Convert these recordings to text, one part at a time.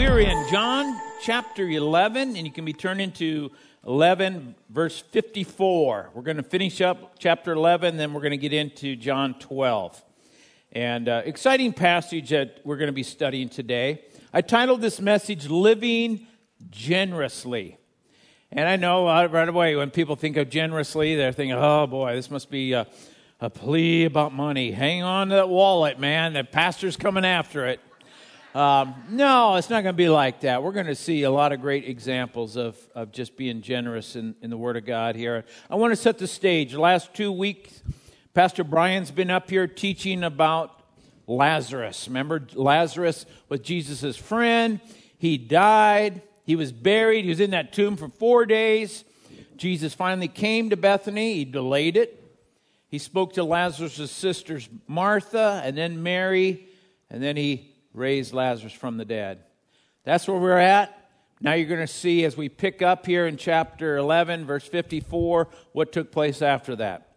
we're in John chapter 11, and you can be turned into 11, verse 54. We're going to finish up chapter 11, then we're going to get into John 12. And uh, exciting passage that we're going to be studying today. I titled this message Living Generously. And I know uh, right away when people think of generously, they're thinking, oh boy, this must be a, a plea about money. Hang on to that wallet, man. The pastor's coming after it. Um, no, it's not going to be like that. We're going to see a lot of great examples of, of just being generous in, in the Word of God here. I want to set the stage. The last two weeks, Pastor Brian's been up here teaching about Lazarus. Remember, Lazarus was Jesus' friend. He died, he was buried, he was in that tomb for four days. Jesus finally came to Bethany, he delayed it. He spoke to Lazarus' sisters, Martha, and then Mary, and then he raised Lazarus from the dead. That's where we're at. Now you're going to see as we pick up here in chapter 11, verse 54, what took place after that.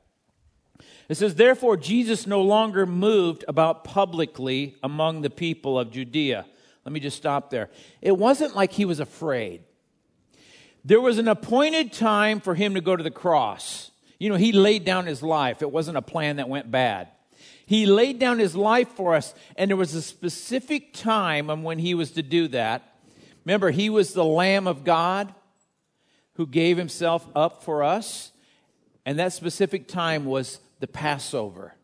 It says, Therefore, Jesus no longer moved about publicly among the people of Judea. Let me just stop there. It wasn't like he was afraid. There was an appointed time for him to go to the cross. You know, he laid down his life. It wasn't a plan that went bad. He laid down his life for us, and there was a specific time on when he was to do that. Remember, he was the Lamb of God who gave himself up for us, and that specific time was the Passover.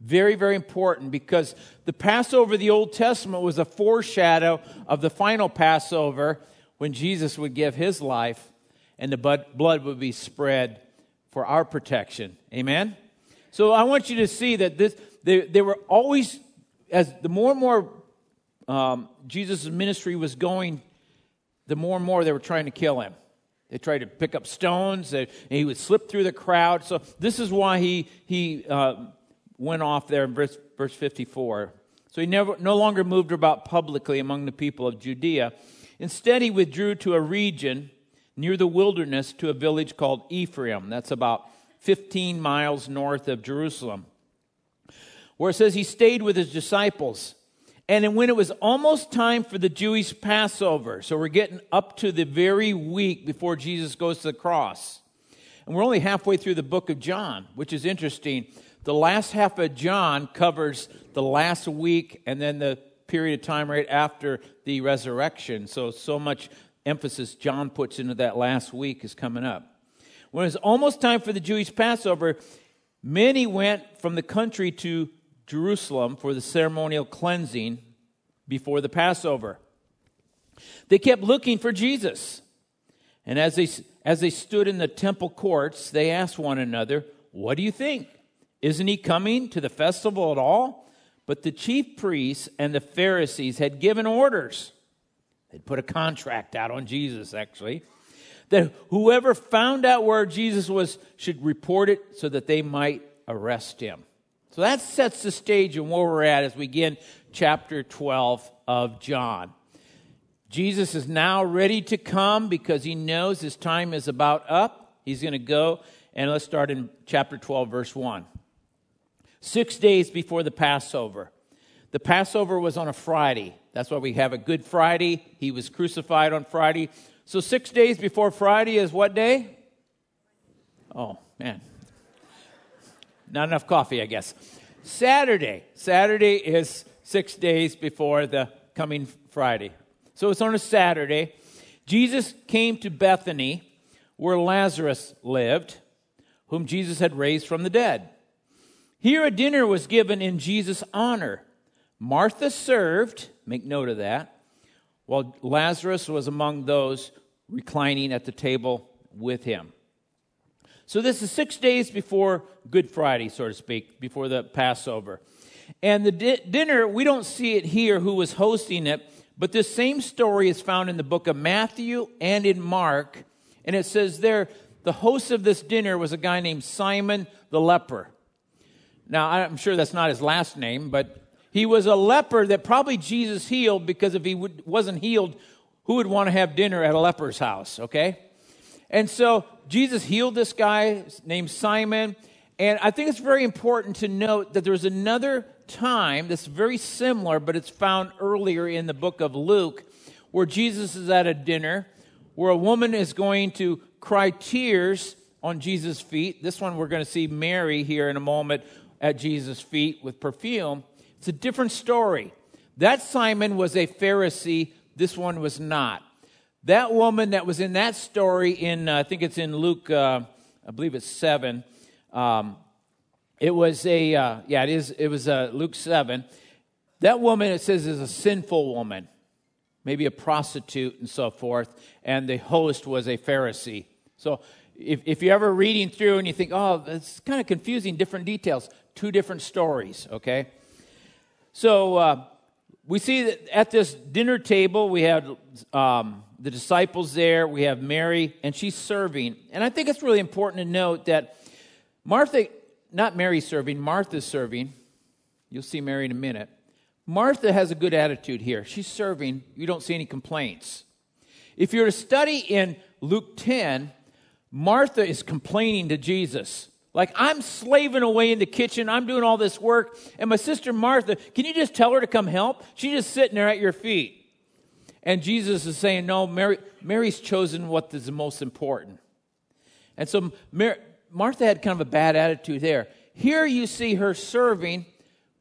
Very, very important because the Passover of the Old Testament was a foreshadow of the final Passover when Jesus would give his life and the blood would be spread for our protection. Amen? So I want you to see that this, they, they were always, as the more and more um, Jesus' ministry was going, the more and more they were trying to kill him. They tried to pick up stones, and he would slip through the crowd. So this is why he, he uh, went off there in verse, verse 54. So he never, no longer moved about publicly among the people of Judea. Instead, he withdrew to a region near the wilderness to a village called Ephraim. That's about 15 miles north of Jerusalem, where it says he stayed with his disciples. And when it was almost time for the Jewish Passover, so we're getting up to the very week before Jesus goes to the cross. And we're only halfway through the book of John, which is interesting. The last half of John covers the last week and then the period of time right after the resurrection. So, so much emphasis John puts into that last week is coming up. When it was almost time for the Jewish Passover, many went from the country to Jerusalem for the ceremonial cleansing before the Passover. They kept looking for Jesus. And as they, as they stood in the temple courts, they asked one another, What do you think? Isn't he coming to the festival at all? But the chief priests and the Pharisees had given orders. They'd put a contract out on Jesus, actually that whoever found out where Jesus was should report it so that they might arrest him. So that sets the stage and where we're at as we begin chapter 12 of John. Jesus is now ready to come because he knows his time is about up. He's going to go, and let's start in chapter 12, verse 1. Six days before the Passover. The Passover was on a Friday. That's why we have a Good Friday. He was crucified on Friday. So, six days before Friday is what day? Oh, man. Not enough coffee, I guess. Saturday. Saturday is six days before the coming Friday. So, it's on a Saturday. Jesus came to Bethany, where Lazarus lived, whom Jesus had raised from the dead. Here, a dinner was given in Jesus' honor. Martha served, make note of that while Lazarus was among those reclining at the table with him. So, this is six days before Good Friday, so to speak, before the Passover. And the di- dinner, we don't see it here who was hosting it, but this same story is found in the book of Matthew and in Mark. And it says there, the host of this dinner was a guy named Simon the leper. Now, I'm sure that's not his last name, but he was a leper that probably Jesus healed because if he would, wasn't healed, who would want to have dinner at a leper's house, okay? And so Jesus healed this guy named Simon. And I think it's very important to note that there's another time that's very similar, but it's found earlier in the book of Luke, where Jesus is at a dinner, where a woman is going to cry tears on Jesus' feet. This one we're going to see Mary here in a moment at Jesus' feet with perfume. It's a different story. That Simon was a Pharisee, this one was not. That woman that was in that story, in uh, I think it's in Luke, uh, I believe it's 7. Um, it was a, uh, yeah, it is, it was uh, Luke 7. That woman, it says, is a sinful woman, maybe a prostitute and so forth, and the host was a Pharisee. So if, if you're ever reading through and you think, oh, it's kind of confusing, different details, two different stories, okay? So uh, we see that at this dinner table, we have um, the disciples there, we have Mary, and she's serving. And I think it's really important to note that Martha, not Mary serving, Martha's serving. You'll see Mary in a minute. Martha has a good attitude here. She's serving. You don't see any complaints. If you're to study in Luke 10, Martha is complaining to Jesus. Like, I'm slaving away in the kitchen, I'm doing all this work, and my sister Martha, can you just tell her to come help? She's just sitting there at your feet. And Jesus is saying, No, Mary, Mary's chosen what is the most important. And so Mary, Martha had kind of a bad attitude there. Here you see her serving,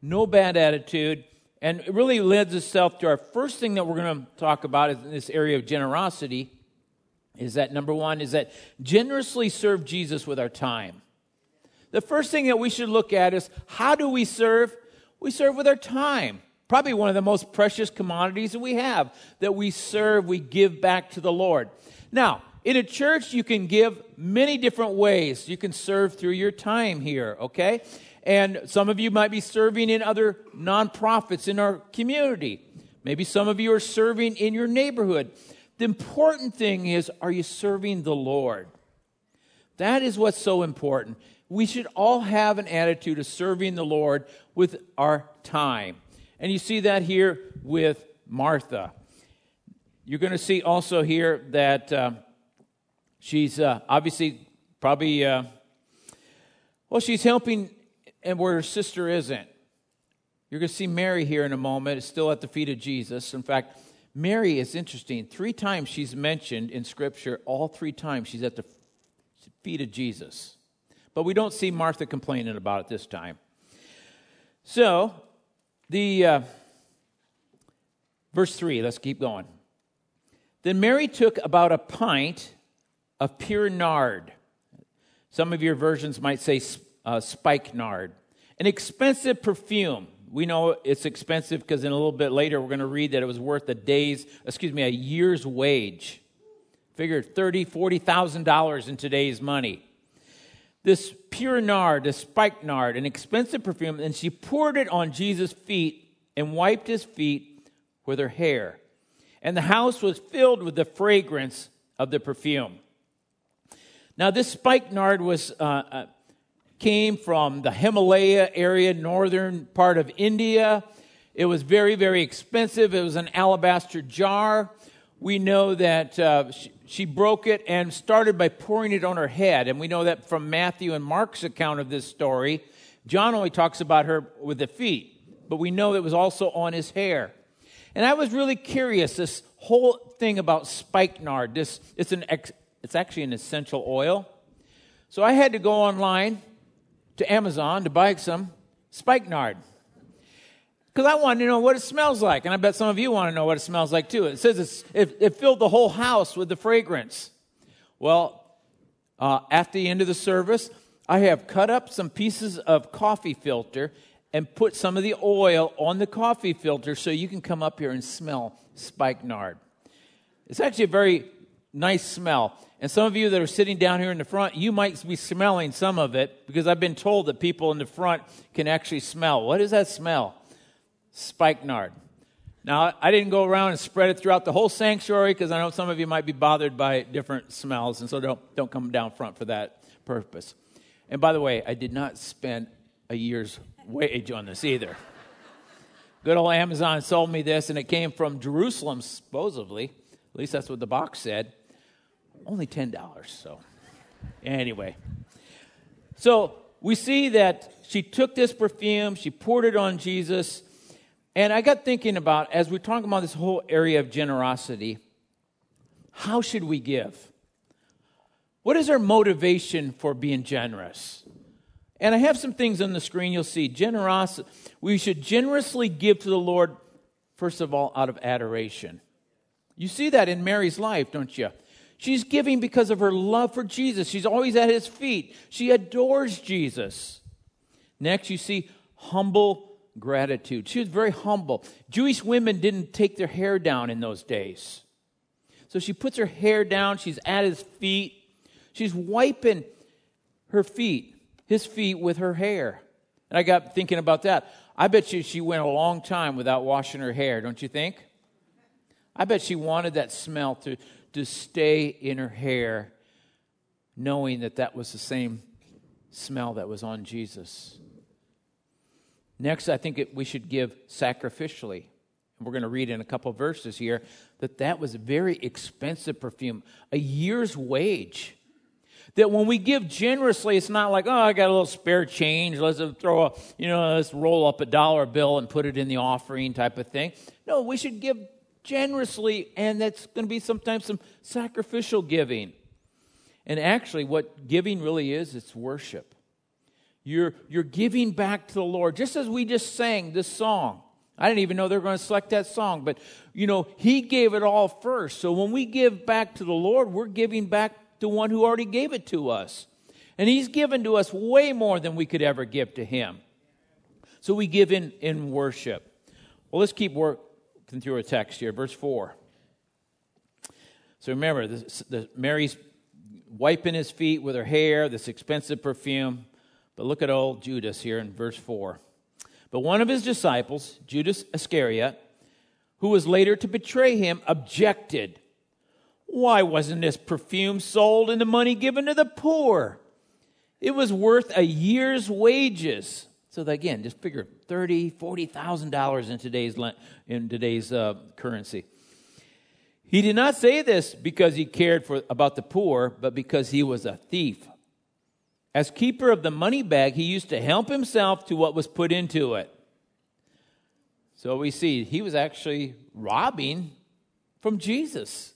no bad attitude, and it really lends itself to our first thing that we're going to talk about in this area of generosity is that number one is that generously serve Jesus with our time. The first thing that we should look at is how do we serve? We serve with our time. Probably one of the most precious commodities that we have that we serve, we give back to the Lord. Now, in a church, you can give many different ways. You can serve through your time here, okay? And some of you might be serving in other nonprofits in our community. Maybe some of you are serving in your neighborhood. The important thing is are you serving the Lord? That is what's so important. We should all have an attitude of serving the Lord with our time. And you see that here with Martha. You're going to see also here that uh, she's uh, obviously probably, uh, well, she's helping and where her sister isn't. You're going to see Mary here in a moment, it's still at the feet of Jesus. In fact, Mary is interesting. Three times she's mentioned in Scripture, all three times she's at the feet of Jesus. But we don't see Martha complaining about it this time. So, the uh, verse 3, let's keep going. Then Mary took about a pint of pure nard. Some of your versions might say uh, spikenard, an expensive perfume. We know it's expensive because in a little bit later we're going to read that it was worth a day's, excuse me, a year's wage. Figure thirty, forty thousand dollars in today's money. This pure nard, this spikenard, an expensive perfume, and she poured it on Jesus' feet and wiped his feet with her hair. And the house was filled with the fragrance of the perfume. Now, this spikenard was uh, uh, came from the Himalaya area, northern part of India. It was very, very expensive. It was an alabaster jar. We know that uh, she, she, broke it and started by pouring it on her head. And we know that from Matthew and Mark's account of this story. John only talks about her with the feet, but we know it was also on his hair. And I was really curious this whole thing about spikenard. This it's an it's actually an essential oil. So I had to go online to Amazon to buy some spikenard. Because I wanted to know what it smells like. And I bet some of you want to know what it smells like too. It says it, it, filled the whole house with the fragrance. Well, uh, at the end of the service, I have cut up some pieces of coffee filter and put some of the oil on the coffee filter so you can come up here and smell spikenard. It's actually a very nice smell. And some of you that are sitting down here in the front, you might be smelling some of it because I've been told that people in the front can actually smell. What is that smell? Spikenard. Now, I didn't go around and spread it throughout the whole sanctuary because I know some of you might be bothered by different smells, and so don't, don't come down front for that purpose. And by the way, I did not spend a year's wage on this either. Good old Amazon sold me this, and it came from Jerusalem, supposedly. At least that's what the box said only $10. So, anyway. So, we see that she took this perfume, she poured it on Jesus, And I got thinking about, as we're talking about this whole area of generosity, how should we give? What is our motivation for being generous? And I have some things on the screen you'll see. Generosity. We should generously give to the Lord, first of all, out of adoration. You see that in Mary's life, don't you? She's giving because of her love for Jesus. She's always at his feet. She adores Jesus. Next, you see humble gratitude. She was very humble. Jewish women didn't take their hair down in those days. So she puts her hair down. She's at his feet. She's wiping her feet, his feet, with her hair. And I got thinking about that. I bet you she went a long time without washing her hair, don't you think? I bet she wanted that smell to, to stay in her hair, knowing that that was the same smell that was on Jesus. Next, I think it, we should give sacrificially. We're going to read in a couple verses here that that was a very expensive perfume, a year's wage. That when we give generously, it's not like, oh, I got a little spare change. Let's throw a, you know, let's roll up a dollar bill and put it in the offering type of thing. No, we should give generously, and that's going to be sometimes some sacrificial giving. And actually, what giving really is, it's worship. You're, you're giving back to the Lord, just as we just sang this song. I didn't even know they were going to select that song, but you know, He gave it all first. So when we give back to the Lord, we're giving back to one who already gave it to us. And He's given to us way more than we could ever give to Him. So we give in, in worship. Well, let's keep working through our text here, verse 4. So remember, this, the, Mary's wiping his feet with her hair, this expensive perfume. But look at old Judas here in verse 4. But one of his disciples, Judas Iscariot, who was later to betray him, objected. Why wasn't this perfume sold and the money given to the poor? It was worth a year's wages. So again, just figure thirty, forty thousand dollars in today's in today's uh, currency. He did not say this because he cared for about the poor, but because he was a thief. As keeper of the money bag, he used to help himself to what was put into it. So we see he was actually robbing from Jesus.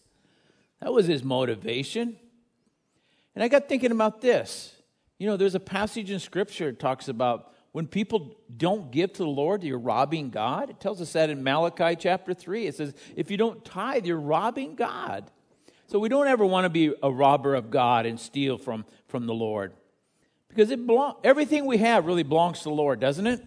That was his motivation. And I got thinking about this. You know, there's a passage in Scripture that talks about when people don't give to the Lord, you're robbing God. It tells us that in Malachi chapter 3. It says, if you don't tithe, you're robbing God. So we don't ever want to be a robber of God and steal from, from the Lord. Because it belong, everything we have really belongs to the Lord, doesn't it?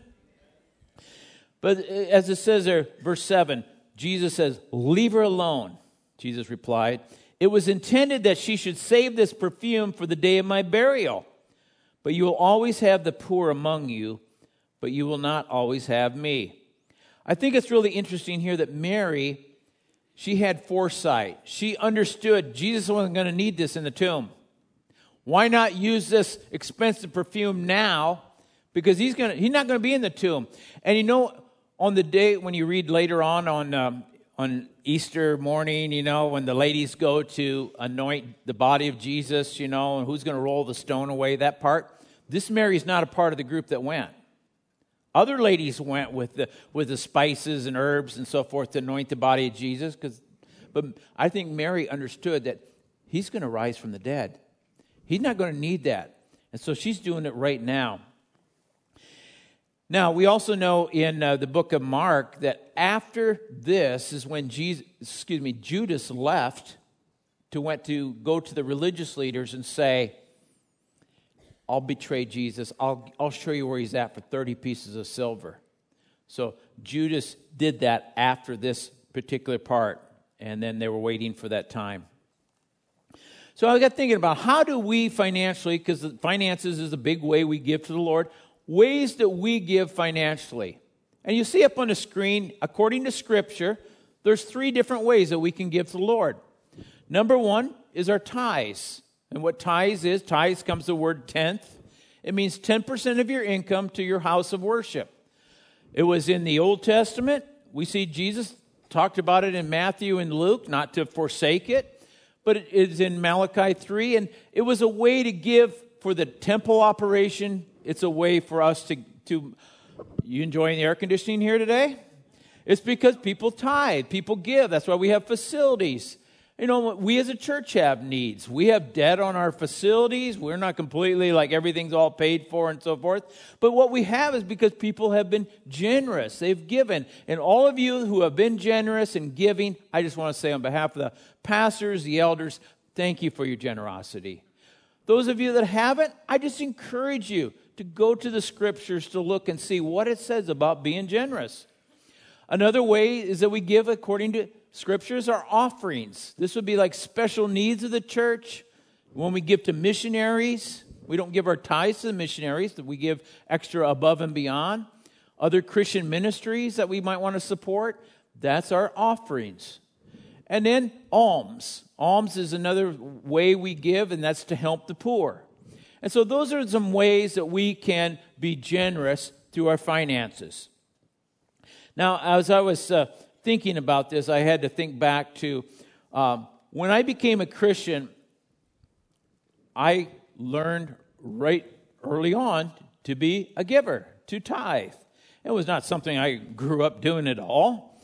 But uh, as it says there, verse 7, Jesus says, Leave her alone. Jesus replied, It was intended that she should save this perfume for the day of my burial. But you will always have the poor among you, but you will not always have me. I think it's really interesting here that Mary, she had foresight. She understood Jesus wasn't going to need this in the tomb. Why not use this expensive perfume now? Because he's to, he's not to be in the tomb. And you know, on the day when you read later on on um, on Easter morning, you know, when the ladies go to anoint the body of Jesus, you know, and who's going to roll the stone away, that part. This Mary's not a part of the group that went. Other ladies went with the, with the spices and herbs and so forth to anoint the body of Jesus. Cause, but I think Mary understood that he's going to rise from the dead. He's not going to need that. And so she's doing it right now. Now, we also know in uh, the book of Mark that after this is when Jesus, excuse me, Judas left to went to go to the religious leaders and say, I'll betray Jesus. I'll, I'll show you where he's at for 30 pieces of silver. So Judas did that after this particular part, and then they were waiting for that time. So I got thinking about how do we financially, because finances is a big way we give to the Lord, ways that we give financially. And you see up on the screen, according to Scripture, there's three different ways that we can give to the Lord. Number one is our tithes. And what tithes is, tithes comes the word tenth. It means 10% of your income to your house of worship. It was in the Old Testament. We see Jesus talked about it in Matthew and Luke, not to forsake it, but it is in Malachi 3. And it was a way to give for the temple operation. It's a way for us to, to you enjoying the air conditioning here today? It's because people tithe, people give. That's why we have facilities. You know, we as a church have needs. We have debt on our facilities. We're not completely like everything's all paid for and so forth. But what we have is because people have been generous. They've given. And all of you who have been generous and giving, I just want to say on behalf of the pastors, the elders, thank you for your generosity. Those of you that haven't, I just encourage you to go to the scriptures to look and see what it says about being generous. Another way is that we give according to scriptures are offerings. This would be like special needs of the church. When we give to missionaries, we don't give our tithes to the missionaries, that we give extra above and beyond. Other Christian ministries that we might want to support, that's our offerings. And then alms. Alms is another way we give, and that's to help the poor. And so those are some ways that we can be generous through our finances. Now, as I was uh, thinking about this, I had to think back to um, when I became a Christian, I learned right early on to be a giver, to tithe. It was not something I grew up doing at all.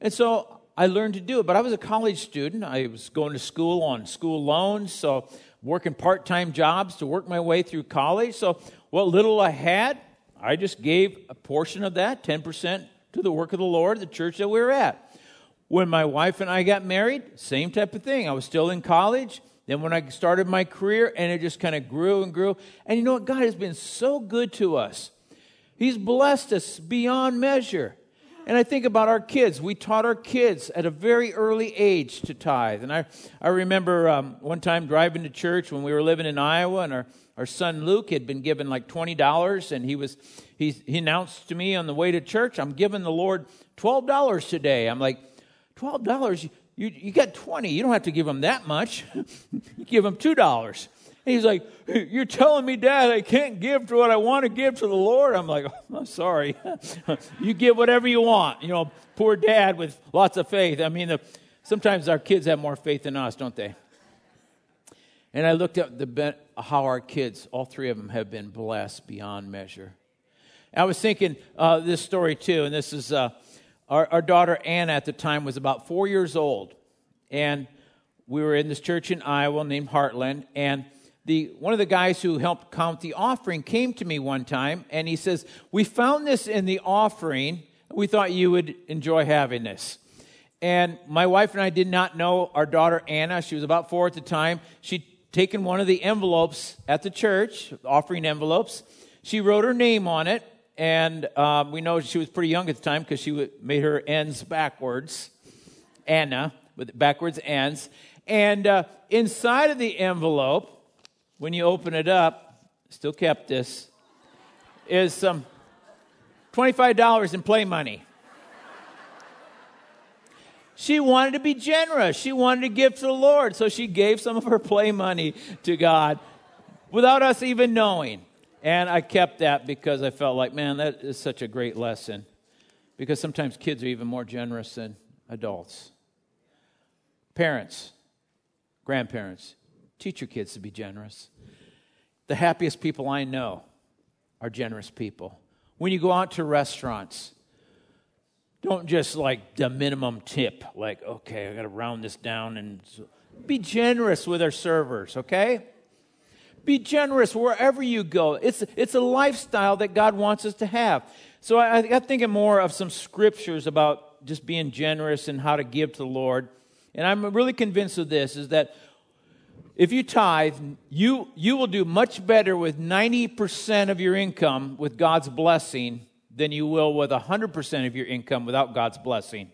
And so I learned to do it. But I was a college student. I was going to school on school loans, so working part time jobs to work my way through college. So what little I had, I just gave a portion of that, 10% to the work of the Lord, the church that we were at. When my wife and I got married, same type of thing. I was still in college. Then when I started my career, and it just kind of grew and grew. And you know what? God has been so good to us. He's blessed us beyond measure. And I think about our kids. We taught our kids at a very early age to tithe. And I, I remember um, one time driving to church when we were living in Iowa, and our, our son Luke had been given like $20, and he was he, he announced to me on the way to church, I'm giving the Lord $12 today. I'm like, $12? You, you got 20. You don't have to give him that much. you give him $2. And he's like, You're telling me, Dad, I can't give to what I want to give to the Lord? I'm like, oh, I'm sorry. you give whatever you want. You know, poor dad with lots of faith. I mean, the, sometimes our kids have more faith than us, don't they? And I looked at the, how our kids, all three of them, have been blessed beyond measure. I was thinking uh, this story too, and this is uh, our, our daughter Anna at the time was about four years old, and we were in this church in Iowa named Heartland, and the one of the guys who helped count the offering came to me one time, and he says, "We found this in the offering. We thought you would enjoy having this." And my wife and I did not know our daughter Anna. She was about four at the time. She'd taken one of the envelopes at the church, offering envelopes. She wrote her name on it, and um, we know she was pretty young at the time because she made her ends backwards, Anna, with backwards ends. And uh, inside of the envelope, when you open it up, still kept this, is some $25 in play money. She wanted to be generous. She wanted to give to the Lord. So she gave some of her play money to God without us even knowing. And I kept that because I felt like, man, that is such a great lesson. Because sometimes kids are even more generous than adults. Parents, grandparents, teach your kids to be generous. The happiest people I know are generous people. When you go out to restaurants, don't just like the minimum tip, like, okay, I got to round this down and be generous with our servers, okay? Be generous wherever you go. It's, it's a lifestyle that God wants us to have. So I, I got thinking more of some scriptures about just being generous and how to give to the Lord. And I'm really convinced of this is that if you tithe, you, you will do much better with 90% of your income with God's blessing than you will with 100% of your income without God's blessing.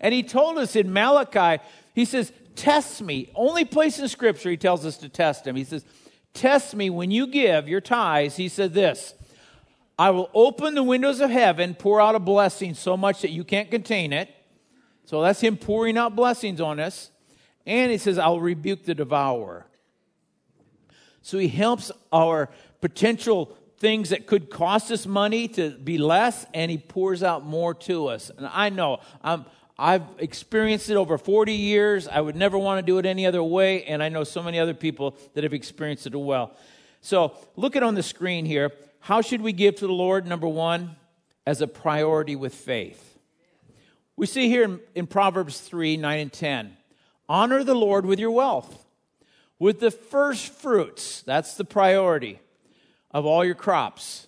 And he told us in Malachi, he says, Test me. Only place in Scripture he tells us to test him. He says, Test me when you give your tithes. He said this I will open the windows of heaven, pour out a blessing so much that you can't contain it. So that's him pouring out blessings on us. And he says, I'll rebuke the devourer. So he helps our potential things that could cost us money to be less, and he pours out more to us. And I know I'm I've experienced it over 40 years. I would never want to do it any other way, and I know so many other people that have experienced it well. So, look at on the screen here. How should we give to the Lord? Number one, as a priority with faith. We see here in, in Proverbs 3 9 and 10 honor the Lord with your wealth, with the first fruits, that's the priority, of all your crops.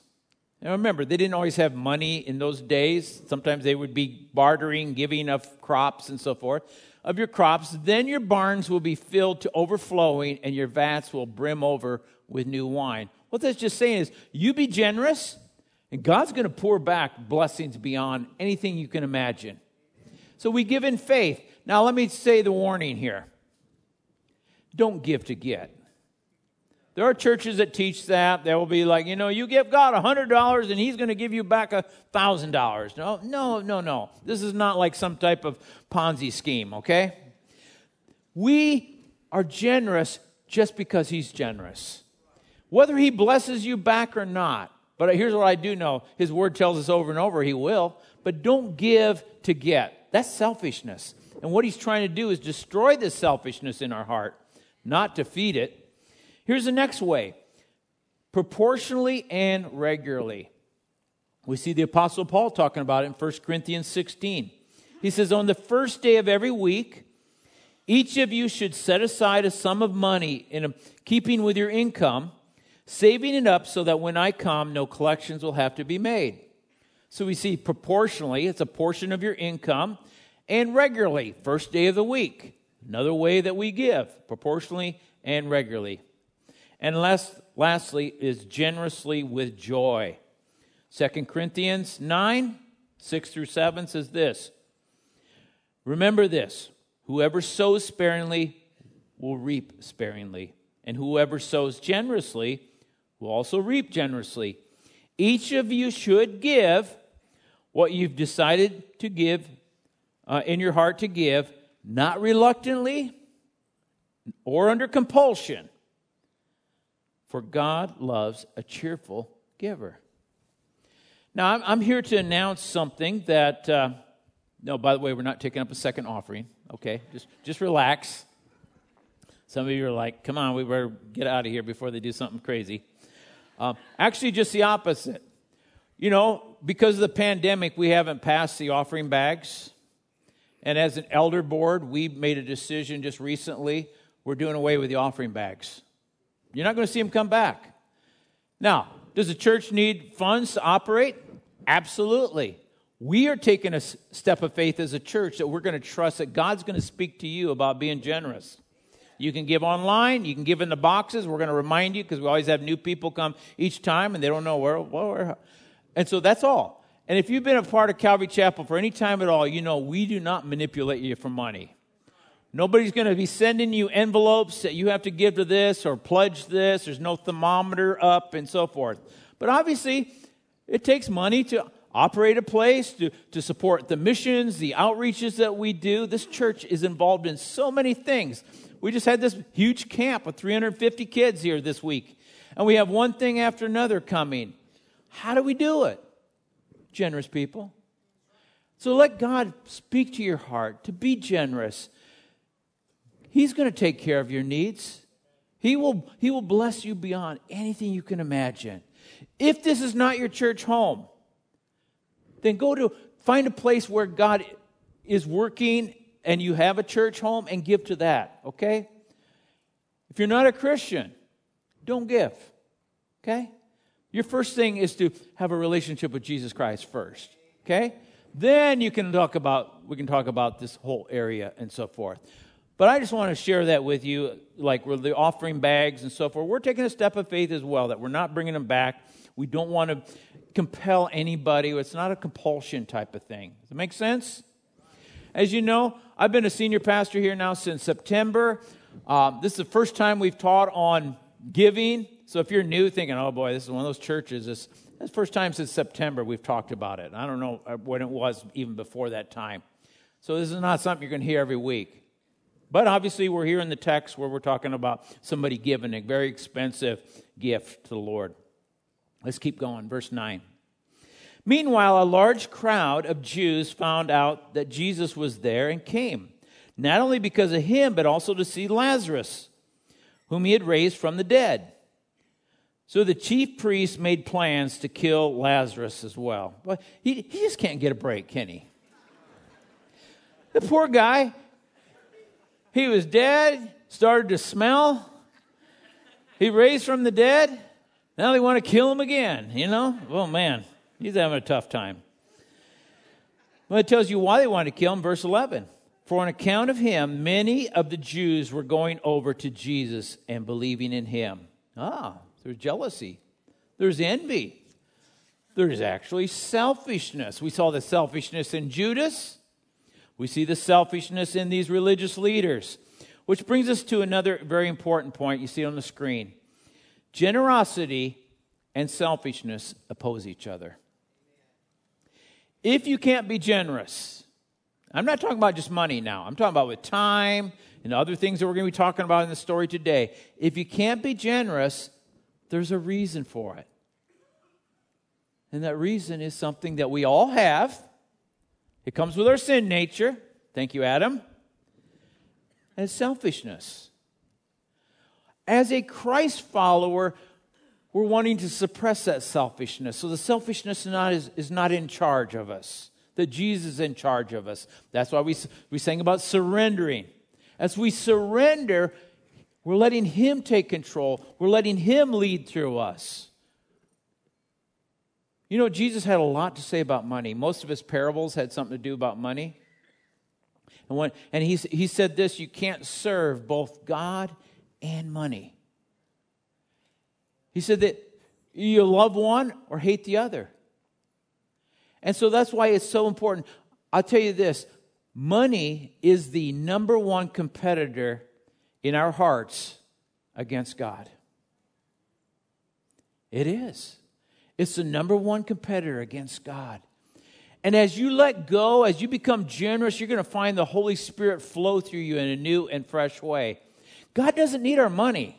Now remember, they didn't always have money in those days. Sometimes they would be bartering, giving of crops and so forth. Of your crops, then your barns will be filled to overflowing, and your vats will brim over with new wine. What that's just saying is, you be generous, and God's going to pour back blessings beyond anything you can imagine. So we give in faith. Now, let me say the warning here don't give to get. There are churches that teach that. They will be like, you know, you give God $100 and he's going to give you back $1,000. No, no, no, no. This is not like some type of Ponzi scheme, okay? We are generous just because he's generous. Whether he blesses you back or not, but here's what I do know His word tells us over and over He will. But don't give to get. That's selfishness. And what He's trying to do is destroy this selfishness in our heart, not to feed it. Here's the next way proportionally and regularly. We see the Apostle Paul talking about it in 1 Corinthians 16. He says, On the first day of every week, each of you should set aside a sum of money in keeping with your income saving it up so that when I come, no collections will have to be made. So we see proportionally, it's a portion of your income, and regularly, first day of the week. Another way that we give, proportionally and regularly. And last, lastly, is generously with joy. 2 Corinthians 9, 6 through 7 says this Remember this whoever sows sparingly will reap sparingly, and whoever sows generously will also reap generously. Each of you should give what you've decided to give uh, in your heart to give, not reluctantly or under compulsion. For God loves a cheerful giver. Now, I'm, I'm here to announce something that, uh, no, by the way, we're not taking up a second offering, okay? Just, just relax. Some of you are like, come on, we better get out of here before they do something crazy. Uh, actually, just the opposite. You know, because of the pandemic, we haven't passed the offering bags. And as an elder board, we made a decision just recently. We're doing away with the offering bags. You're not going to see them come back. Now, does the church need funds to operate? Absolutely. We are taking a step of faith as a church that we're going to trust that God's going to speak to you about being generous. You can give online. You can give in the boxes. We're going to remind you because we always have new people come each time and they don't know where, where. And so that's all. And if you've been a part of Calvary Chapel for any time at all, you know we do not manipulate you for money. Nobody's going to be sending you envelopes that you have to give to this or pledge this. There's no thermometer up and so forth. But obviously, it takes money to operate a place, to, to support the missions, the outreaches that we do. This church is involved in so many things. We just had this huge camp with 350 kids here this week. And we have one thing after another coming. How do we do it? Generous people. So let God speak to your heart to be generous. He's going to take care of your needs. He will, he will bless you beyond anything you can imagine. If this is not your church home, then go to find a place where God is working and you have a church home and give to that, okay? If you're not a Christian, don't give, okay? Your first thing is to have a relationship with Jesus Christ first, okay? Then you can talk about, we can talk about this whole area and so forth. But I just want to share that with you, like with the offering bags and so forth. We're taking a step of faith as well, that we're not bringing them back. We don't want to compel anybody. It's not a compulsion type of thing. Does it make sense? As you know, I've been a senior pastor here now since September. Um, this is the first time we've taught on giving. So if you're new, thinking, oh boy, this is one of those churches, this, the first time since September we've talked about it. I don't know uh, when it was even before that time. So this is not something you're going to hear every week. But obviously, we're here in the text where we're talking about somebody giving a very expensive gift to the Lord. Let's keep going. Verse 9. Meanwhile, a large crowd of Jews found out that Jesus was there and came, not only because of him, but also to see Lazarus, whom he had raised from the dead. So the chief priests made plans to kill Lazarus as well. But he, he just can't get a break, can he? The poor guy, he was dead, started to smell. He raised from the dead. Now they want to kill him again, you know? Oh, man, he's having a tough time. Well, it tells you why they wanted to kill him, verse 11. For on account of him, many of the Jews were going over to Jesus and believing in him. Ah, there's jealousy, there's envy, there's actually selfishness. We saw the selfishness in Judas, we see the selfishness in these religious leaders. Which brings us to another very important point you see on the screen. Generosity and selfishness oppose each other. If you can't be generous, I'm not talking about just money now, I'm talking about with time and other things that we're going to be talking about in the story today. If you can't be generous, there's a reason for it. And that reason is something that we all have. It comes with our sin nature. Thank you, Adam. And selfishness. As a Christ follower, we're wanting to suppress that selfishness. So the selfishness is not, is, is not in charge of us, that Jesus is in charge of us. That's why we, we sang about surrendering. As we surrender, we're letting Him take control, we're letting Him lead through us. You know, Jesus had a lot to say about money. Most of his parables had something to do about money. And, when, and he, he said this you can't serve both God and money. He said that you love one or hate the other. And so that's why it's so important. I'll tell you this money is the number one competitor in our hearts against God. It is. It's the number one competitor against God. And as you let go, as you become generous, you're going to find the Holy Spirit flow through you in a new and fresh way. God doesn't need our money.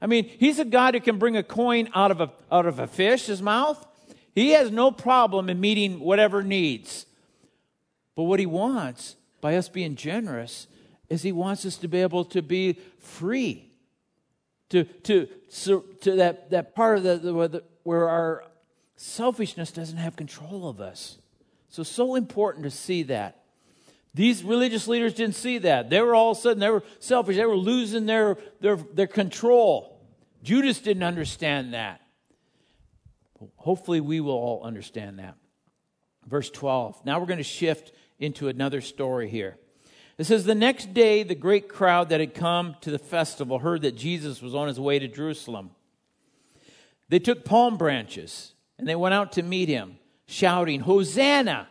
I mean, He's a God who can bring a coin out of a, out of a fish's mouth. He has no problem in meeting whatever needs. But what He wants, by us being generous, is He wants us to be able to be free. To, to, to that, that part of the, the, where our selfishness doesn't have control of us. So, so important to see that. These religious leaders didn't see that. They were all of a sudden, they were selfish. They were losing their, their, their control. Judas didn't understand that. Hopefully, we will all understand that. Verse 12. Now we're going to shift into another story here. It says, The next day, the great crowd that had come to the festival heard that Jesus was on his way to Jerusalem. They took palm branches and they went out to meet him, shouting, Hosanna!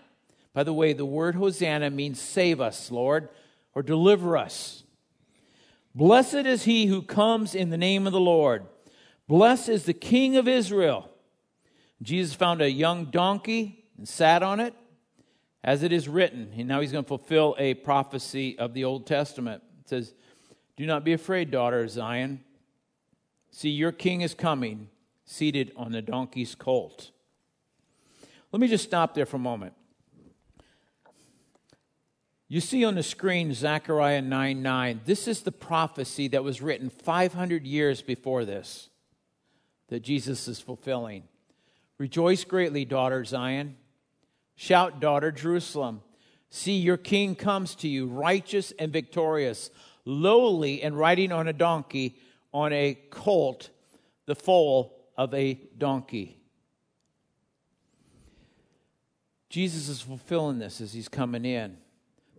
By the way, the word Hosanna means save us, Lord, or deliver us. Blessed is he who comes in the name of the Lord. Blessed is the King of Israel. Jesus found a young donkey and sat on it, as it is written. And now he's going to fulfill a prophecy of the Old Testament. It says, Do not be afraid, daughter of Zion. See, your king is coming, seated on the donkey's colt. Let me just stop there for a moment. You see on the screen Zechariah 9 9. This is the prophecy that was written 500 years before this that Jesus is fulfilling. Rejoice greatly, daughter Zion. Shout, daughter Jerusalem. See, your king comes to you, righteous and victorious, lowly and riding on a donkey, on a colt, the foal of a donkey. Jesus is fulfilling this as he's coming in.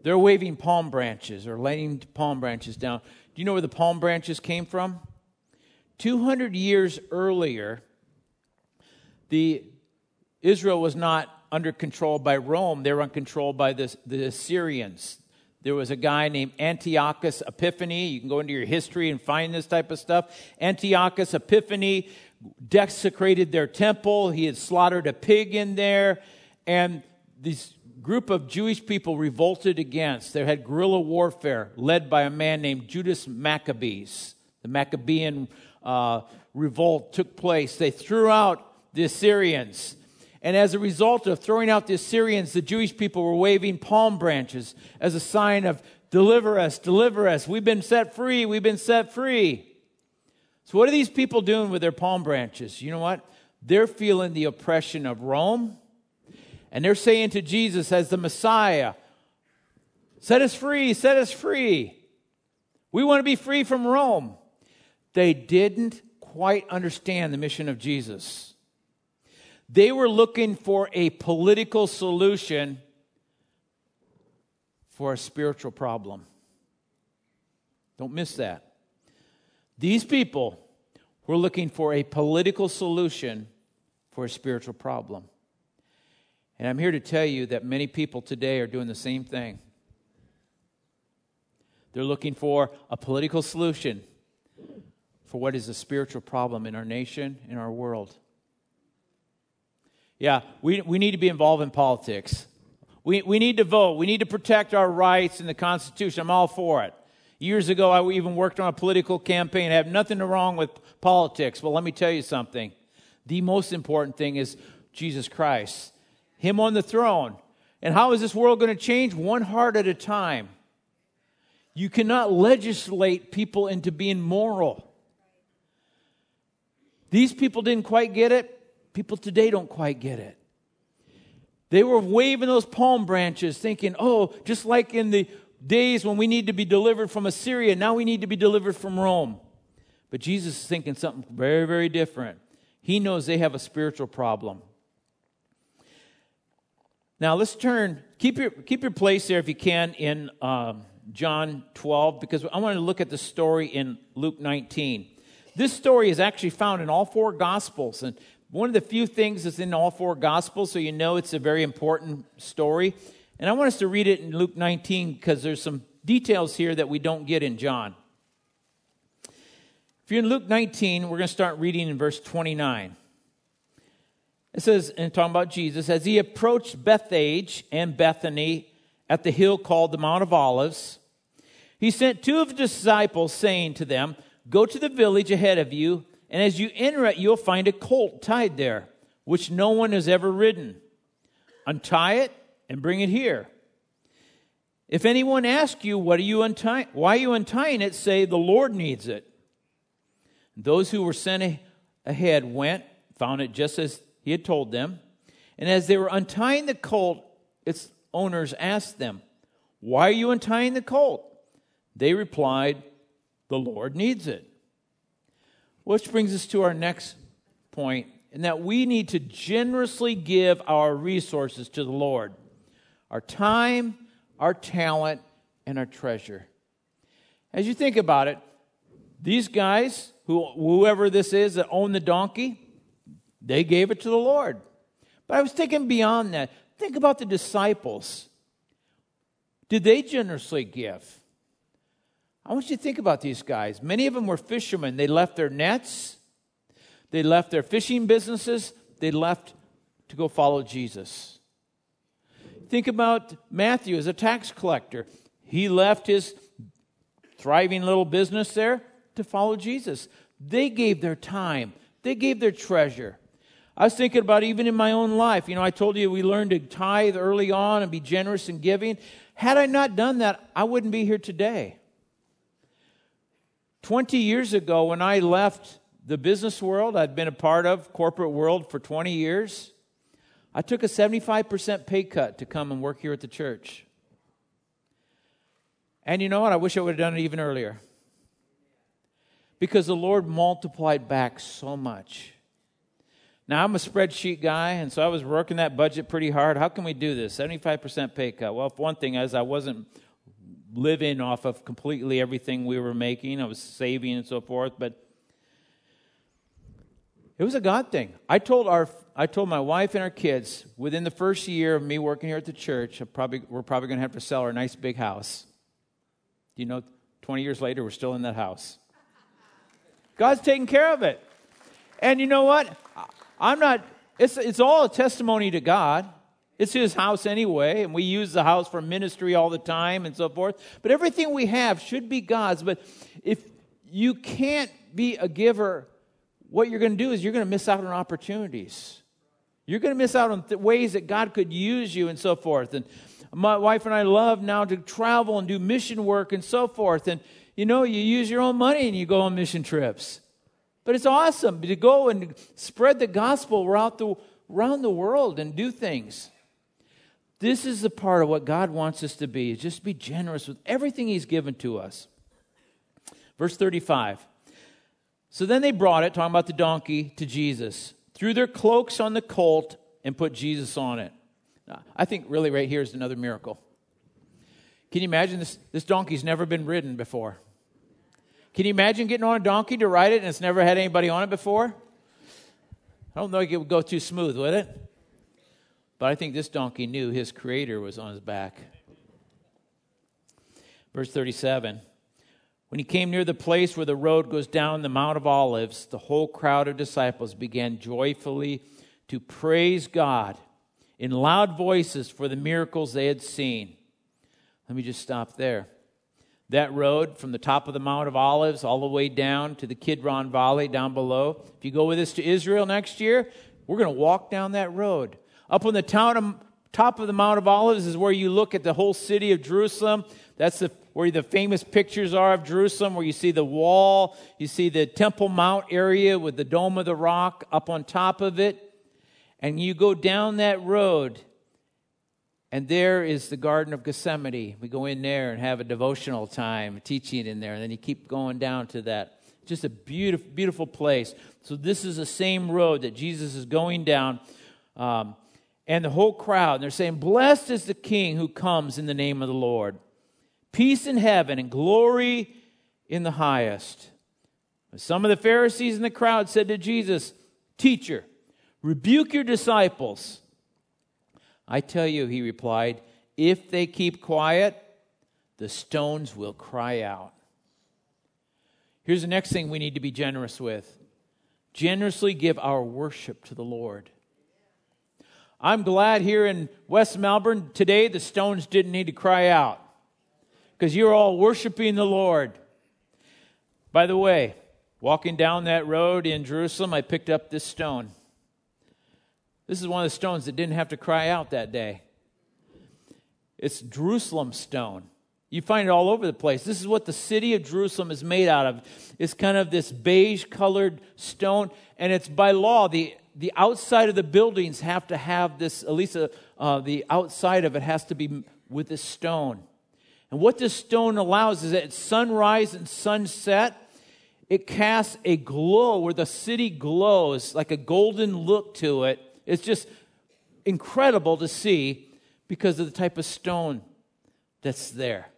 They're waving palm branches or laying palm branches down. Do you know where the palm branches came from? 200 years earlier, the Israel was not under control by Rome. They were controlled by the, the Assyrians. There was a guy named Antiochus Epiphanes. You can go into your history and find this type of stuff. Antiochus Epiphanes desecrated their temple. He had slaughtered a pig in there. And this group of Jewish people revolted against. They had guerrilla warfare led by a man named Judas Maccabees. The Maccabean uh, revolt took place. They threw out the Assyrians. And as a result of throwing out the Assyrians, the Jewish people were waving palm branches as a sign of deliver us, deliver us. We've been set free, we've been set free. So, what are these people doing with their palm branches? You know what? They're feeling the oppression of Rome and they're saying to Jesus, as the Messiah, Set us free, set us free. We want to be free from Rome. They didn't quite understand the mission of Jesus. They were looking for a political solution for a spiritual problem. Don't miss that. These people were looking for a political solution for a spiritual problem. And I'm here to tell you that many people today are doing the same thing. They're looking for a political solution for what is a spiritual problem in our nation, in our world. Yeah, we, we need to be involved in politics. We, we need to vote. We need to protect our rights in the Constitution. I'm all for it. Years ago, I even worked on a political campaign. I have nothing wrong with politics, but let me tell you something. The most important thing is Jesus Christ, Him on the throne. And how is this world going to change? One heart at a time. You cannot legislate people into being moral. These people didn't quite get it. People today don't quite get it. They were waving those palm branches, thinking, oh, just like in the days when we need to be delivered from Assyria, now we need to be delivered from Rome. But Jesus is thinking something very, very different. He knows they have a spiritual problem. Now let's turn, keep your, keep your place there if you can in um, John 12, because I want to look at the story in Luke 19. This story is actually found in all four Gospels. And one of the few things that's in all four Gospels, so you know it's a very important story. And I want us to read it in Luke 19 because there's some details here that we don't get in John. If you're in Luke 19, we're going to start reading in verse 29. It says, and talking about Jesus, as he approached Bethphage and Bethany at the hill called the Mount of Olives, he sent two of his disciples, saying to them, Go to the village ahead of you, and as you enter it, you'll find a colt tied there, which no one has ever ridden. Untie it and bring it here. If anyone asks you, what are you? Why are you untying it? Say, the Lord needs it. Those who were sent ahead went, found it just as he had told them. And as they were untying the colt, its owners asked them, Why are you untying the colt? They replied, The Lord needs it. Which brings us to our next point, in that we need to generously give our resources to the Lord our time, our talent, and our treasure. As you think about it, these guys, who, whoever this is that owned the donkey, they gave it to the Lord. But I was thinking beyond that. Think about the disciples. Did they generously give? I want you to think about these guys. Many of them were fishermen. They left their nets, they left their fishing businesses, they left to go follow Jesus. Think about Matthew as a tax collector. He left his thriving little business there to follow Jesus. They gave their time, they gave their treasure. I was thinking about even in my own life. You know, I told you we learned to tithe early on and be generous in giving. Had I not done that, I wouldn't be here today. 20 years ago, when I left the business world, I'd been a part of corporate world for 20 years. I took a 75% pay cut to come and work here at the church. And you know what? I wish I would have done it even earlier. Because the Lord multiplied back so much. Now, I'm a spreadsheet guy, and so I was working that budget pretty hard. How can we do this? 75% pay cut. Well, one thing is, I wasn't living off of completely everything we were making, I was saving and so forth, but it was a God thing. I told our I told my wife and our kids within the first year of me working here at the church, probably, we're probably going to have to sell our nice big house. You know, 20 years later, we're still in that house. God's taking care of it. And you know what? I'm not, it's, it's all a testimony to God. It's His house anyway, and we use the house for ministry all the time and so forth. But everything we have should be God's. But if you can't be a giver, what you're going to do is you're going to miss out on opportunities. You're going to miss out on th- ways that God could use you and so forth. And my wife and I love now to travel and do mission work and so forth. And you know, you use your own money and you go on mission trips. But it's awesome to go and spread the gospel around the, around the world and do things. This is the part of what God wants us to be, is just be generous with everything He's given to us. Verse 35. So then they brought it, talking about the donkey, to Jesus, threw their cloaks on the colt, and put Jesus on it. Now, I think really right here is another miracle. Can you imagine this? This donkey's never been ridden before. Can you imagine getting on a donkey to ride it and it's never had anybody on it before? I don't think it would go too smooth, would it? But I think this donkey knew his creator was on his back. Verse 37 When he came near the place where the road goes down the Mount of Olives, the whole crowd of disciples began joyfully to praise God in loud voices for the miracles they had seen. Let me just stop there. That road from the top of the Mount of Olives all the way down to the Kidron Valley down below. If you go with us to Israel next year, we're going to walk down that road. Up on the town of, top of the Mount of Olives is where you look at the whole city of Jerusalem. That's the, where the famous pictures are of Jerusalem, where you see the wall, you see the Temple Mount area with the Dome of the Rock up on top of it. And you go down that road, and there is the Garden of Gethsemane. We go in there and have a devotional time, teaching in there, and then you keep going down to that. Just a beautiful, beautiful place. So this is the same road that Jesus is going down. Um, and the whole crowd, and they're saying, Blessed is the King who comes in the name of the Lord. Peace in heaven and glory in the highest. Some of the Pharisees in the crowd said to Jesus, Teacher, rebuke your disciples. I tell you, he replied, if they keep quiet, the stones will cry out. Here's the next thing we need to be generous with generously give our worship to the Lord. I'm glad here in West Melbourne today the stones didn't need to cry out because you're all worshiping the Lord. By the way, walking down that road in Jerusalem, I picked up this stone. This is one of the stones that didn't have to cry out that day. It's Jerusalem stone. You find it all over the place. This is what the city of Jerusalem is made out of. It's kind of this beige colored stone, and it's by law the the outside of the buildings have to have this, at least uh, uh, the outside of it has to be with this stone. And what this stone allows is that at sunrise and sunset, it casts a glow where the city glows, like a golden look to it. It's just incredible to see because of the type of stone that's there.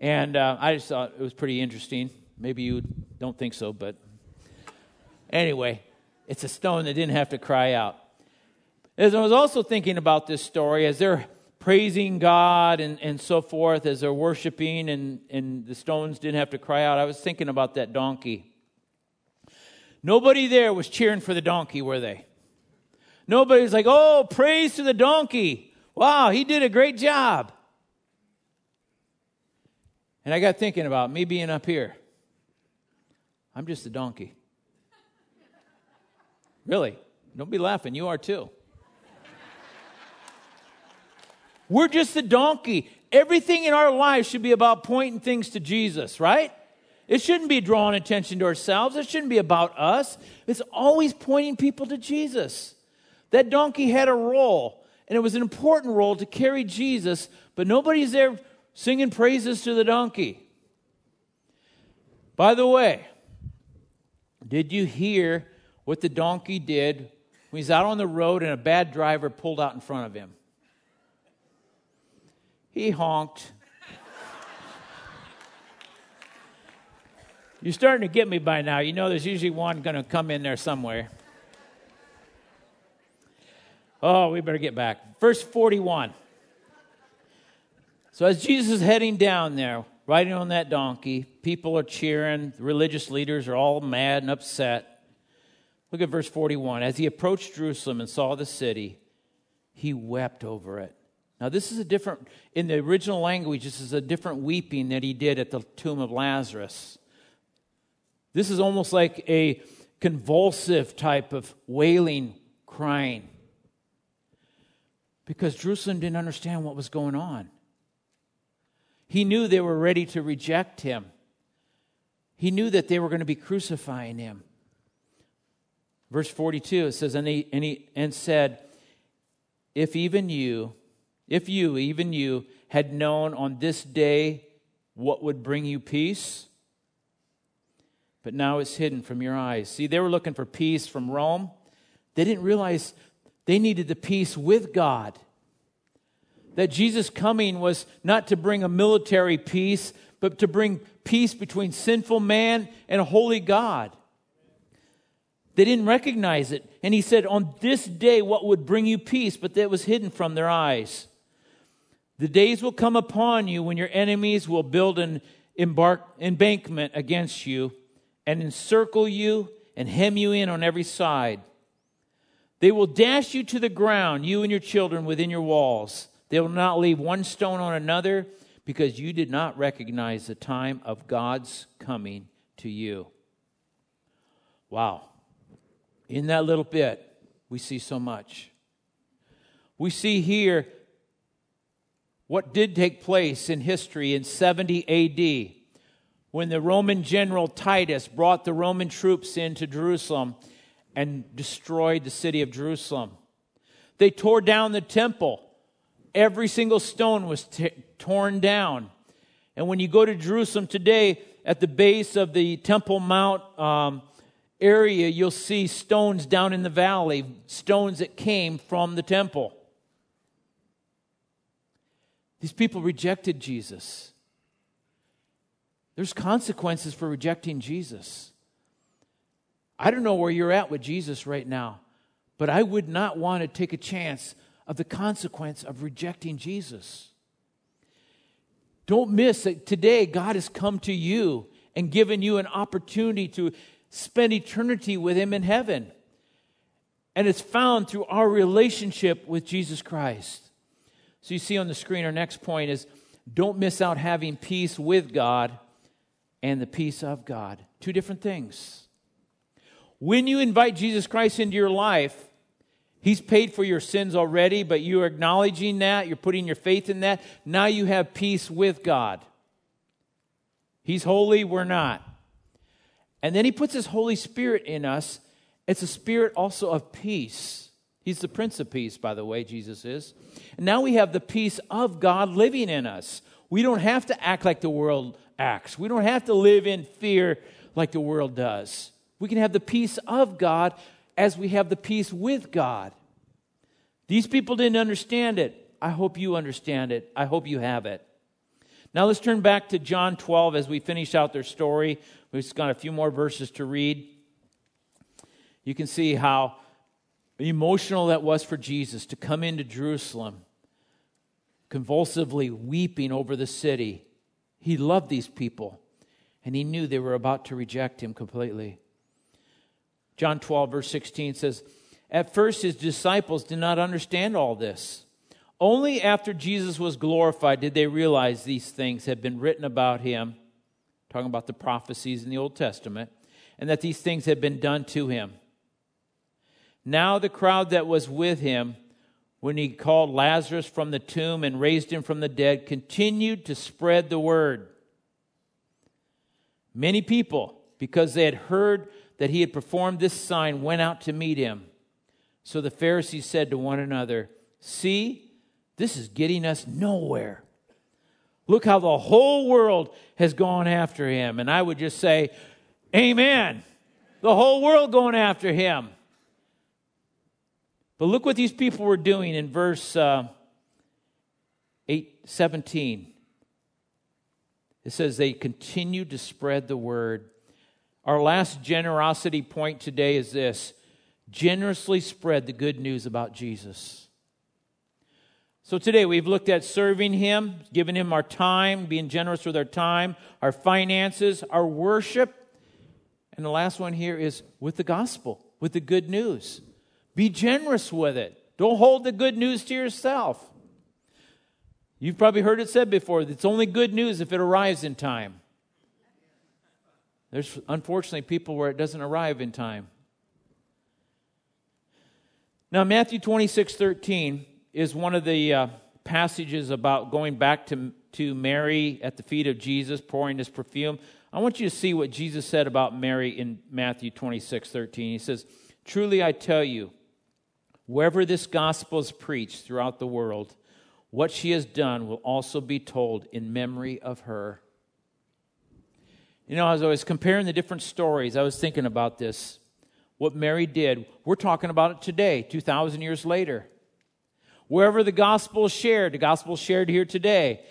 And uh, I just thought it was pretty interesting. Maybe you don't think so, but anyway, it's a stone that didn't have to cry out. As I was also thinking about this story, as they're praising God and, and so forth, as they're worshiping and, and the stones didn't have to cry out, I was thinking about that donkey. Nobody there was cheering for the donkey, were they? Nobody was like, oh, praise to the donkey. Wow, he did a great job. And I got thinking about me being up here. I'm just a donkey. Really? Don't be laughing. You are too. We're just the donkey. Everything in our life should be about pointing things to Jesus, right? It shouldn't be drawing attention to ourselves. It shouldn't be about us. It's always pointing people to Jesus. That donkey had a role, and it was an important role to carry Jesus, but nobody's there singing praises to the donkey. By the way, did you hear what the donkey did when he's out on the road and a bad driver pulled out in front of him. He honked. You're starting to get me by now. You know there's usually one going to come in there somewhere. Oh, we better get back. Verse 41. So as Jesus is heading down there, riding on that donkey, people are cheering. The religious leaders are all mad and upset. Look at verse 41. As he approached Jerusalem and saw the city, he wept over it. Now, this is a different, in the original language, this is a different weeping that he did at the tomb of Lazarus. This is almost like a convulsive type of wailing, crying. Because Jerusalem didn't understand what was going on. He knew they were ready to reject him, he knew that they were going to be crucifying him. Verse 42, it says, and he, and he and said, If even you, if you, even you, had known on this day what would bring you peace, but now it's hidden from your eyes. See, they were looking for peace from Rome. They didn't realize they needed the peace with God. That Jesus' coming was not to bring a military peace, but to bring peace between sinful man and holy God. They didn't recognize it. And he said, On this day, what would bring you peace? But that was hidden from their eyes. The days will come upon you when your enemies will build an embark, embankment against you and encircle you and hem you in on every side. They will dash you to the ground, you and your children within your walls. They will not leave one stone on another because you did not recognize the time of God's coming to you. Wow. In that little bit, we see so much. We see here what did take place in history in 70 AD when the Roman general Titus brought the Roman troops into Jerusalem and destroyed the city of Jerusalem. They tore down the temple. Every single stone was t- torn down. And when you go to Jerusalem today, at the base of the Temple Mount um, area, you'll see stones down in the valley, stones that came from the temple. These people rejected Jesus. There's consequences for rejecting Jesus. I don't know where you're at with Jesus right now, but I would not want to take a chance of the consequence of rejecting Jesus. Don't miss that today God has come to you and given you an opportunity to spend eternity with Him in heaven. And it's found through our relationship with Jesus Christ. So you see on the screen, our next point is don't miss out having peace with God and the peace of God. Two different things. When you invite Jesus Christ into your life, He's paid for your sins already, but you're acknowledging that, you're putting your faith in that. Now you have peace with God. He's holy, we're not. And then he puts his Holy Spirit in us. It's a spirit also of peace. He's the Prince of Peace, by the way, Jesus is. And now we have the peace of God living in us. We don't have to act like the world acts, we don't have to live in fear like the world does. We can have the peace of God as we have the peace with God. These people didn't understand it. I hope you understand it. I hope you have it. Now let's turn back to John 12 as we finish out their story. We've got a few more verses to read. You can see how emotional that was for Jesus to come into Jerusalem, convulsively weeping over the city. He loved these people, and he knew they were about to reject him completely. John 12, verse 16 says, At first, his disciples did not understand all this. Only after Jesus was glorified did they realize these things had been written about him talking about the prophecies in the Old Testament, and that these things had been done to him. Now, the crowd that was with him when he called Lazarus from the tomb and raised him from the dead continued to spread the word. Many people, because they had heard that he had performed this sign, went out to meet him. So the Pharisees said to one another, See, this is getting us nowhere. Look how the whole world has gone after him. And I would just say, Amen. The whole world going after him. But look what these people were doing in verse uh, 8, 17. It says they continued to spread the word. Our last generosity point today is this generously spread the good news about Jesus. So today we've looked at serving Him, giving Him our time, being generous with our time, our finances, our worship. And the last one here is with the gospel, with the good news. Be generous with it. Don't hold the good news to yourself. You've probably heard it said before it's only good news if it arrives in time. There's unfortunately people where it doesn't arrive in time. Now, Matthew 26 13 is one of the uh, passages about going back to, to Mary at the feet of Jesus, pouring his perfume. I want you to see what Jesus said about Mary in Matthew 26 13. He says, Truly I tell you, wherever this gospel is preached throughout the world, what she has done will also be told in memory of her. You know, as I was comparing the different stories, I was thinking about this. What Mary did, we're talking about it today, 2,000 years later. Wherever the gospel is shared, the gospel is shared here today.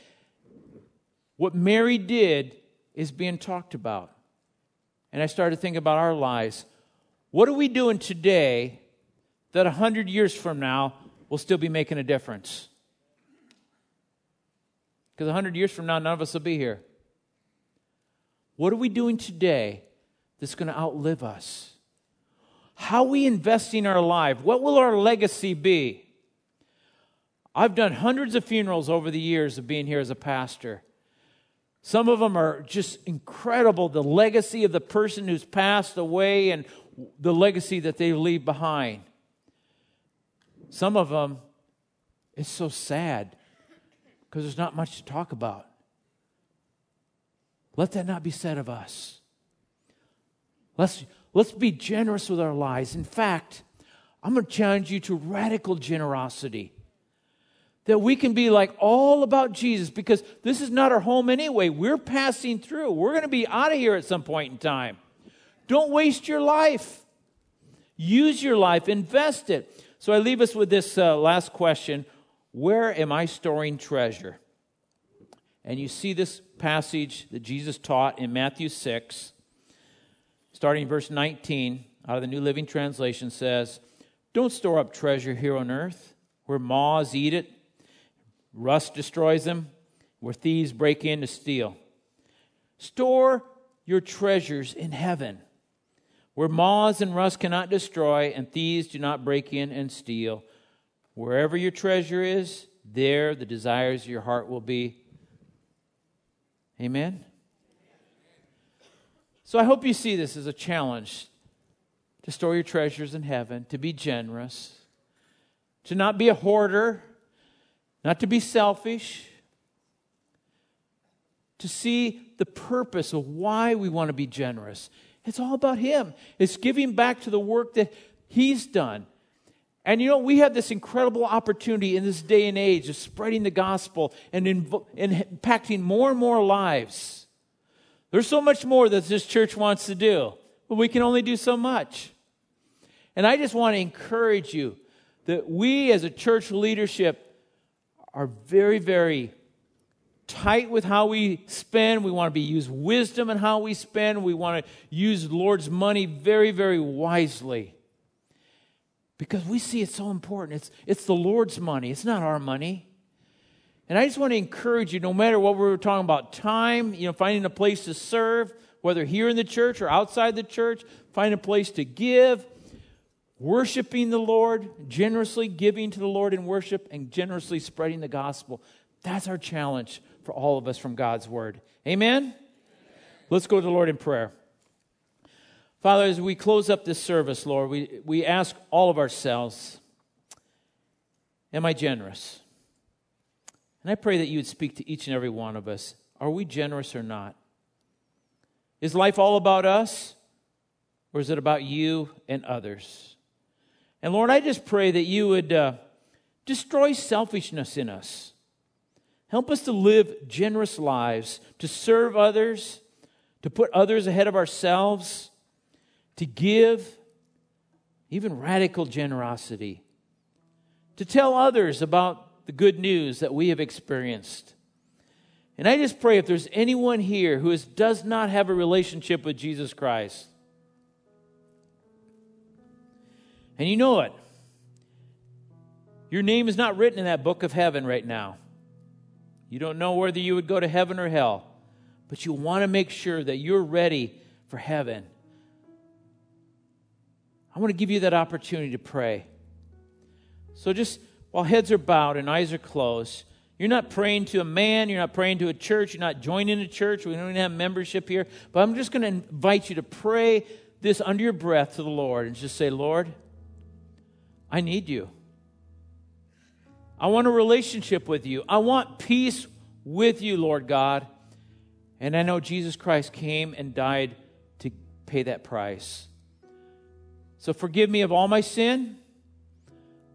What Mary did is being talked about. And I started thinking about our lives. What are we doing today that 100 years from now will still be making a difference? Because 100 years from now, none of us will be here. What are we doing today that's going to outlive us? How are we investing our life? What will our legacy be? I've done hundreds of funerals over the years of being here as a pastor. Some of them are just incredible the legacy of the person who's passed away and the legacy that they leave behind. Some of them, it's so sad because there's not much to talk about. Let that not be said of us. Let's, let's be generous with our lives. In fact, I'm going to challenge you to radical generosity. That we can be like all about Jesus because this is not our home anyway. We're passing through. We're going to be out of here at some point in time. Don't waste your life. Use your life, invest it. So I leave us with this uh, last question Where am I storing treasure? And you see this passage that Jesus taught in Matthew 6, starting in verse 19, out of the New Living Translation says, Don't store up treasure here on earth, where moths eat it, rust destroys them, where thieves break in to steal. Store your treasures in heaven, where moths and rust cannot destroy, and thieves do not break in and steal. Wherever your treasure is, there the desires of your heart will be. Amen? So I hope you see this as a challenge to store your treasures in heaven, to be generous, to not be a hoarder, not to be selfish, to see the purpose of why we want to be generous. It's all about Him. It's giving back to the work that He's done. And you know, we have this incredible opportunity in this day and age of spreading the gospel and, inv- impacting more and more lives. There's so much more that this church wants to do, but we can only do so much. And I just want to encourage you that we as a church leadership are very, very tight with how we spend. We want to be use wisdom in how we spend. We want to use Lord's money very, very wisely because we see it's so important. It's, it's the Lord's money, it's not our money. And I just want to encourage you, no matter what we were talking about, time, you know, finding a place to serve, whether here in the church or outside the church, find a place to give, worshiping the Lord, generously giving to the Lord in worship, and generously spreading the gospel. That's our challenge for all of us from God's word. Amen? Let's go to the Lord in prayer. Father, as we close up this service, Lord, we, we ask all of ourselves Am I generous? And I pray that you would speak to each and every one of us. Are we generous or not? Is life all about us? Or is it about you and others? And Lord, I just pray that you would uh, destroy selfishness in us. Help us to live generous lives, to serve others, to put others ahead of ourselves to give, even radical generosity, to tell others about the good news that we have experienced. And I just pray if there's anyone here who is, does not have a relationship with Jesus Christ, and you know it, your name is not written in that book of heaven right now. You don't know whether you would go to heaven or hell, but you want to make sure that you're ready for heaven. I want to give you that opportunity to pray. So just while heads are bowed and eyes are closed, you're not praying to a man, you're not praying to a church, you're not joining a church, we don't even have membership here, but I'm just going to invite you to pray this under your breath to the Lord and just say, Lord, I need you. I want a relationship with you. I want peace with you, Lord God. And I know Jesus Christ came and died to pay that price. So forgive me of all my sin.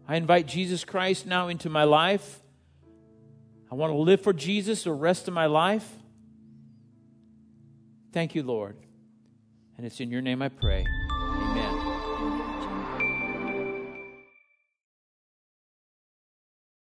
I invite Jesus Christ now into my life I want to live for Jesus the rest of my life. Thank you, Lord. And it's in your name I pray.